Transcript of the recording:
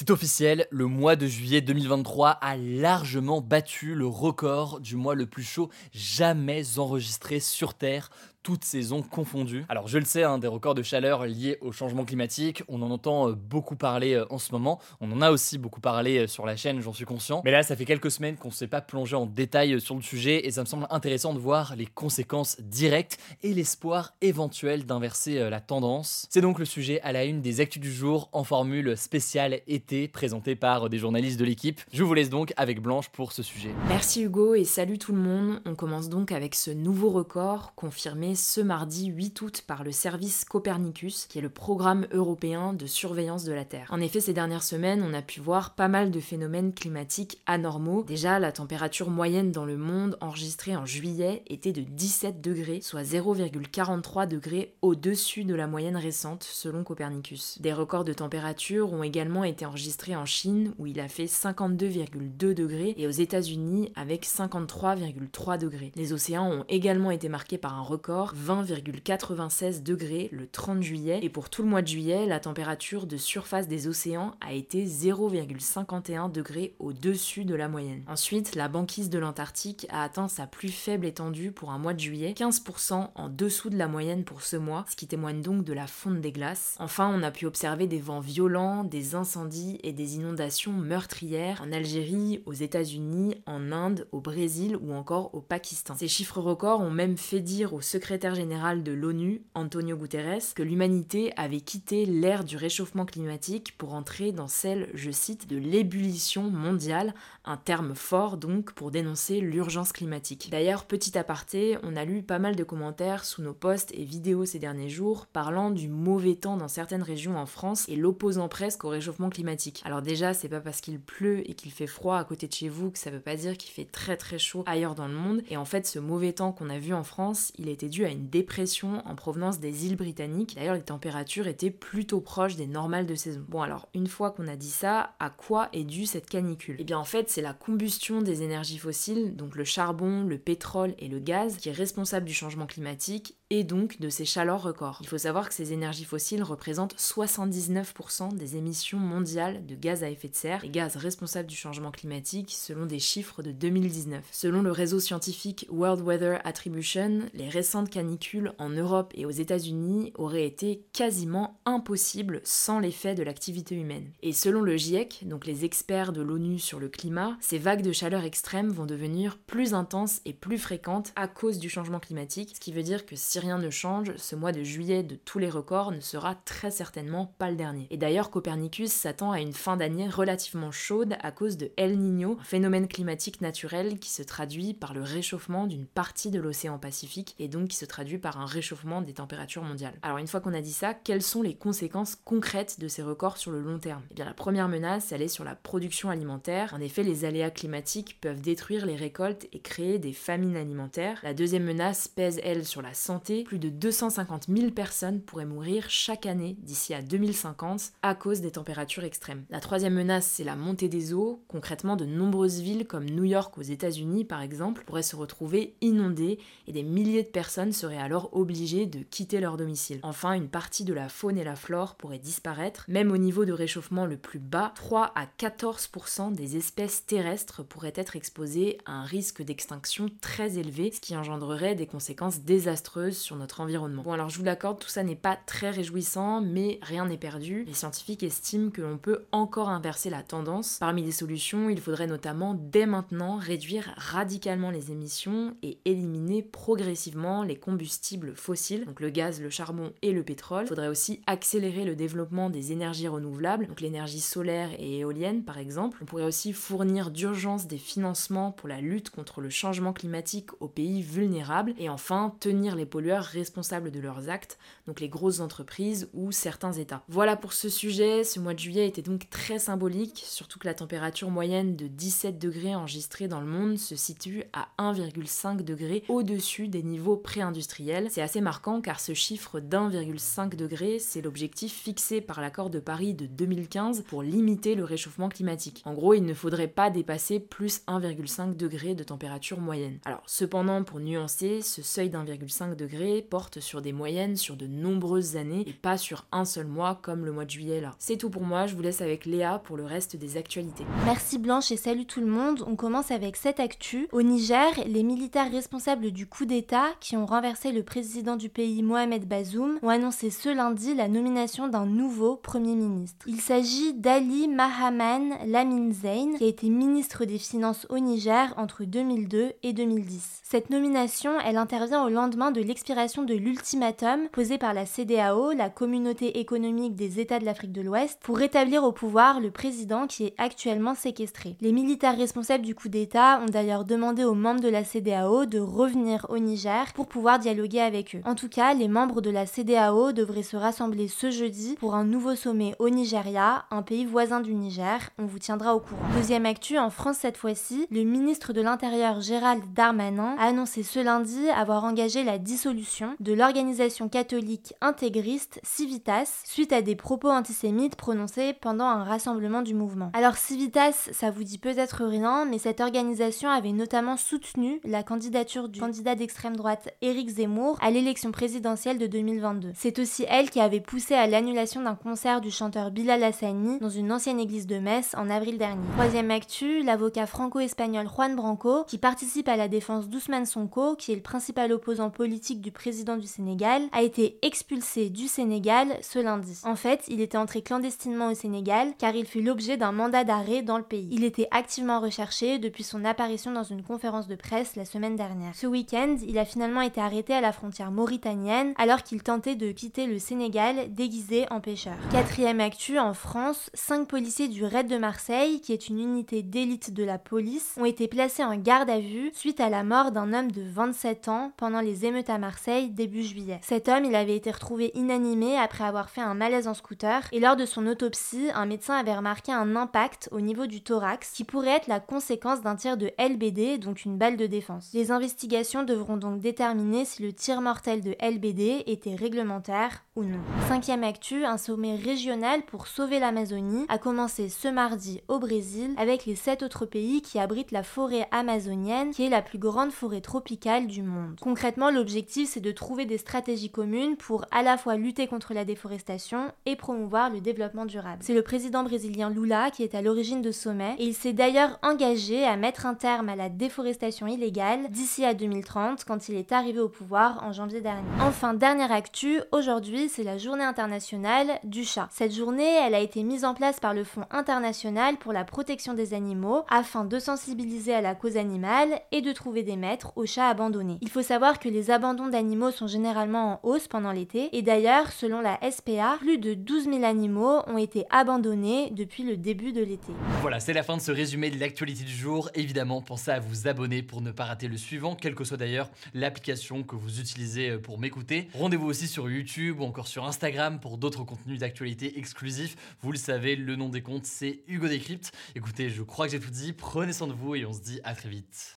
C'est officiel, le mois de juillet 2023 a largement battu le record du mois le plus chaud jamais enregistré sur Terre toutes saisons confondues. Alors je le sais, hein, des records de chaleur liés au changement climatique, on en entend euh, beaucoup parler euh, en ce moment, on en a aussi beaucoup parlé euh, sur la chaîne, j'en suis conscient, mais là ça fait quelques semaines qu'on ne s'est pas plongé en détail sur le sujet et ça me semble intéressant de voir les conséquences directes et l'espoir éventuel d'inverser la tendance. C'est donc le sujet à la une des actus du jour en formule spéciale été présentée par des journalistes de l'équipe. Je vous laisse donc avec Blanche pour ce sujet. Merci Hugo et salut tout le monde. On commence donc avec ce nouveau record confirmé ce mardi 8 août par le service Copernicus, qui est le programme européen de surveillance de la Terre. En effet, ces dernières semaines, on a pu voir pas mal de phénomènes climatiques anormaux. Déjà, la température moyenne dans le monde enregistrée en juillet était de 17 degrés, soit 0,43 degrés au-dessus de la moyenne récente, selon Copernicus. Des records de température ont également été enregistrés en Chine, où il a fait 52,2 degrés, et aux États-Unis avec 53,3 degrés. Les océans ont également été marqués par un record 20,96 degrés le 30 juillet et pour tout le mois de juillet, la température de surface des océans a été 0,51 degrés au-dessus de la moyenne. Ensuite, la banquise de l'Antarctique a atteint sa plus faible étendue pour un mois de juillet, 15% en dessous de la moyenne pour ce mois, ce qui témoigne donc de la fonte des glaces. Enfin, on a pu observer des vents violents, des incendies et des inondations meurtrières en Algérie, aux États-Unis, en Inde, au Brésil ou encore au Pakistan. Ces chiffres records ont même fait dire au secrétaire secrétaire général de l'ONU, Antonio Guterres, que l'humanité avait quitté l'ère du réchauffement climatique pour entrer dans celle, je cite, de l'ébullition mondiale, un terme fort donc pour dénoncer l'urgence climatique. D'ailleurs, petit aparté, on a lu pas mal de commentaires sous nos posts et vidéos ces derniers jours parlant du mauvais temps dans certaines régions en France et l'opposant presque au réchauffement climatique. Alors déjà, c'est pas parce qu'il pleut et qu'il fait froid à côté de chez vous que ça veut pas dire qu'il fait très très chaud ailleurs dans le monde. Et en fait, ce mauvais temps qu'on a vu en France, il était dû à une dépression en provenance des îles britanniques. D'ailleurs, les températures étaient plutôt proches des normales de saison. Bon, alors, une fois qu'on a dit ça, à quoi est due cette canicule? Eh bien, en fait, c'est la combustion des énergies fossiles, donc le charbon, le pétrole et le gaz, qui est responsable du changement climatique et donc de ces chaleurs records. Il faut savoir que ces énergies fossiles représentent 79% des émissions mondiales de gaz à effet de serre, les gaz responsables du changement climatique selon des chiffres de 2019. Selon le réseau scientifique World Weather Attribution, les récentes canicules en Europe et aux États-Unis auraient été quasiment impossibles sans l'effet de l'activité humaine. Et selon le GIEC, donc les experts de l'ONU sur le climat, ces vagues de chaleur extrême vont devenir plus intenses et plus fréquentes à cause du changement climatique, ce qui veut dire que si rien ne change, ce mois de juillet de tous les records ne sera très certainement pas le dernier. Et d'ailleurs, Copernicus s'attend à une fin d'année relativement chaude à cause de El Niño, un phénomène climatique naturel qui se traduit par le réchauffement d'une partie de l'océan Pacifique et donc qui se traduit par un réchauffement des températures mondiales. Alors une fois qu'on a dit ça, quelles sont les conséquences concrètes de ces records sur le long terme? Eh bien la première menace, elle est sur la production alimentaire. En effet, les aléas climatiques peuvent détruire les récoltes et créer des famines alimentaires. La deuxième menace pèse elle sur la santé plus de 250 000 personnes pourraient mourir chaque année d'ici à 2050 à cause des températures extrêmes. La troisième menace, c'est la montée des eaux. Concrètement, de nombreuses villes comme New York aux États-Unis, par exemple, pourraient se retrouver inondées et des milliers de personnes seraient alors obligées de quitter leur domicile. Enfin, une partie de la faune et la flore pourrait disparaître. Même au niveau de réchauffement le plus bas, 3 à 14% des espèces terrestres pourraient être exposées à un risque d'extinction très élevé, ce qui engendrerait des conséquences désastreuses sur notre environnement. Bon alors je vous l'accorde, tout ça n'est pas très réjouissant, mais rien n'est perdu. Les scientifiques estiment que l'on peut encore inverser la tendance. Parmi les solutions, il faudrait notamment dès maintenant réduire radicalement les émissions et éliminer progressivement les combustibles fossiles, donc le gaz, le charbon et le pétrole. Il faudrait aussi accélérer le développement des énergies renouvelables, donc l'énergie solaire et éolienne par exemple. On pourrait aussi fournir d'urgence des financements pour la lutte contre le changement climatique aux pays vulnérables et enfin tenir les pollueurs responsables de leurs actes, donc les grosses entreprises ou certains États. Voilà pour ce sujet, ce mois de juillet était donc très symbolique, surtout que la température moyenne de 17 degrés enregistrée dans le monde se situe à 1,5 degré au-dessus des niveaux pré-industriels. C'est assez marquant car ce chiffre d'1,5 degré, c'est l'objectif fixé par l'accord de Paris de 2015 pour limiter le réchauffement climatique. En gros, il ne faudrait pas dépasser plus 1,5 degré de température moyenne. Alors, cependant, pour nuancer, ce seuil d'1,5 degré porte sur des moyennes sur de nombreuses années et pas sur un seul mois comme le mois de juillet là. C'est tout pour moi, je vous laisse avec Léa pour le reste des actualités. Merci Blanche et salut tout le monde. On commence avec cette actu. Au Niger, les militaires responsables du coup d'État qui ont renversé le président du pays Mohamed Bazoum ont annoncé ce lundi la nomination d'un nouveau Premier ministre. Il s'agit d'Ali Mahaman Lamine Zayn qui a été ministre des Finances au Niger entre 2002 et 2010. Cette nomination, elle intervient au lendemain de l'expiration de l'ultimatum posé par la CDAO, la communauté économique des États de l'Afrique de l'Ouest, pour rétablir au pouvoir le président qui est actuellement séquestré. Les militaires responsables du coup d'État ont d'ailleurs demandé aux membres de la CDAO de revenir au Niger pour pouvoir dialoguer avec eux. En tout cas, les membres de la CDAO devraient se rassembler ce jeudi pour un nouveau sommet au Nigeria, un pays voisin du Niger. On vous tiendra au courant. Deuxième actu, en France cette fois-ci, le ministre de l'Intérieur Gérald Darmanin a annoncé ce lundi avoir engagé la dissolution de l'organisation catholique intégriste Civitas suite à des propos antisémites prononcés pendant un rassemblement du mouvement. Alors Civitas, ça vous dit peut-être rien, mais cette organisation avait notamment soutenu la candidature du candidat d'extrême droite Éric Zemmour à l'élection présidentielle de 2022. C'est aussi elle qui avait poussé à l'annulation d'un concert du chanteur Bilal Hassani dans une ancienne église de Metz en avril dernier. Troisième actu, l'avocat franco-espagnol Juan Branco, qui participe à la défense d'Ousmane Sonko, qui est le principal opposant politique du président du Sénégal, a été expulsé du Sénégal ce lundi. En fait, il était entré clandestinement au Sénégal car il fut l'objet d'un mandat d'arrêt dans le pays. Il était activement recherché depuis son apparition dans une conférence de presse la semaine dernière. Ce week-end, il a finalement été arrêté à la frontière mauritanienne alors qu'il tentait de quitter le Sénégal déguisé en pêcheur. Quatrième actu, en France, cinq policiers du Raid de Marseille, qui est une unité d'élite de la police, ont été placés en garde à vue suite à la mort d'un homme de 27 ans pendant les émeutes à Marseille début juillet. Cet homme, il avait été retrouvé inanimé après avoir fait un malaise en scooter et lors de son autopsie, un médecin avait remarqué un impact au niveau du thorax qui pourrait être la conséquence d'un tir de LBD, donc une balle de défense. Les investigations devront donc déterminer si le tir mortel de LBD était réglementaire ou non. Cinquième actu, un sommet régional pour sauver l'Amazonie a commencé ce mardi au Brésil avec les sept autres pays qui abritent la forêt amazonienne qui est la plus grande forêt tropicale du monde. Concrètement, l'objectif c'est de trouver des stratégies communes pour à la fois lutter contre la déforestation et promouvoir le développement durable. C'est le président brésilien Lula qui est à l'origine de ce sommet et il s'est d'ailleurs engagé à mettre un terme à la déforestation illégale d'ici à 2030 quand il est arrivé au pouvoir en janvier dernier. Enfin, dernière actu, aujourd'hui c'est la journée internationale du chat. Cette journée, elle a été mise en place par le Fonds international pour la protection des animaux afin de sensibiliser à la cause animale et de trouver des maîtres aux chats abandonnés. Il faut savoir que les abandons d'animaux sont généralement en hausse pendant l'été et d'ailleurs, selon la SPA, plus de 12 000 animaux ont été abandonnés depuis le début de l'été. Voilà, c'est la fin de ce résumé de l'actualité du jour. Évidemment, pensez à vous abonner pour ne pas rater le suivant, quelle que soit d'ailleurs l'application que vous utilisez euh, pour m'écouter. Rendez-vous aussi sur YouTube ou encore sur Instagram pour d'autres contenus d'actualité exclusifs. Vous le savez, le nom des comptes, c'est Hugo Décrypte. Écoutez, je crois que j'ai tout dit. Prenez soin de vous et on se dit à très vite.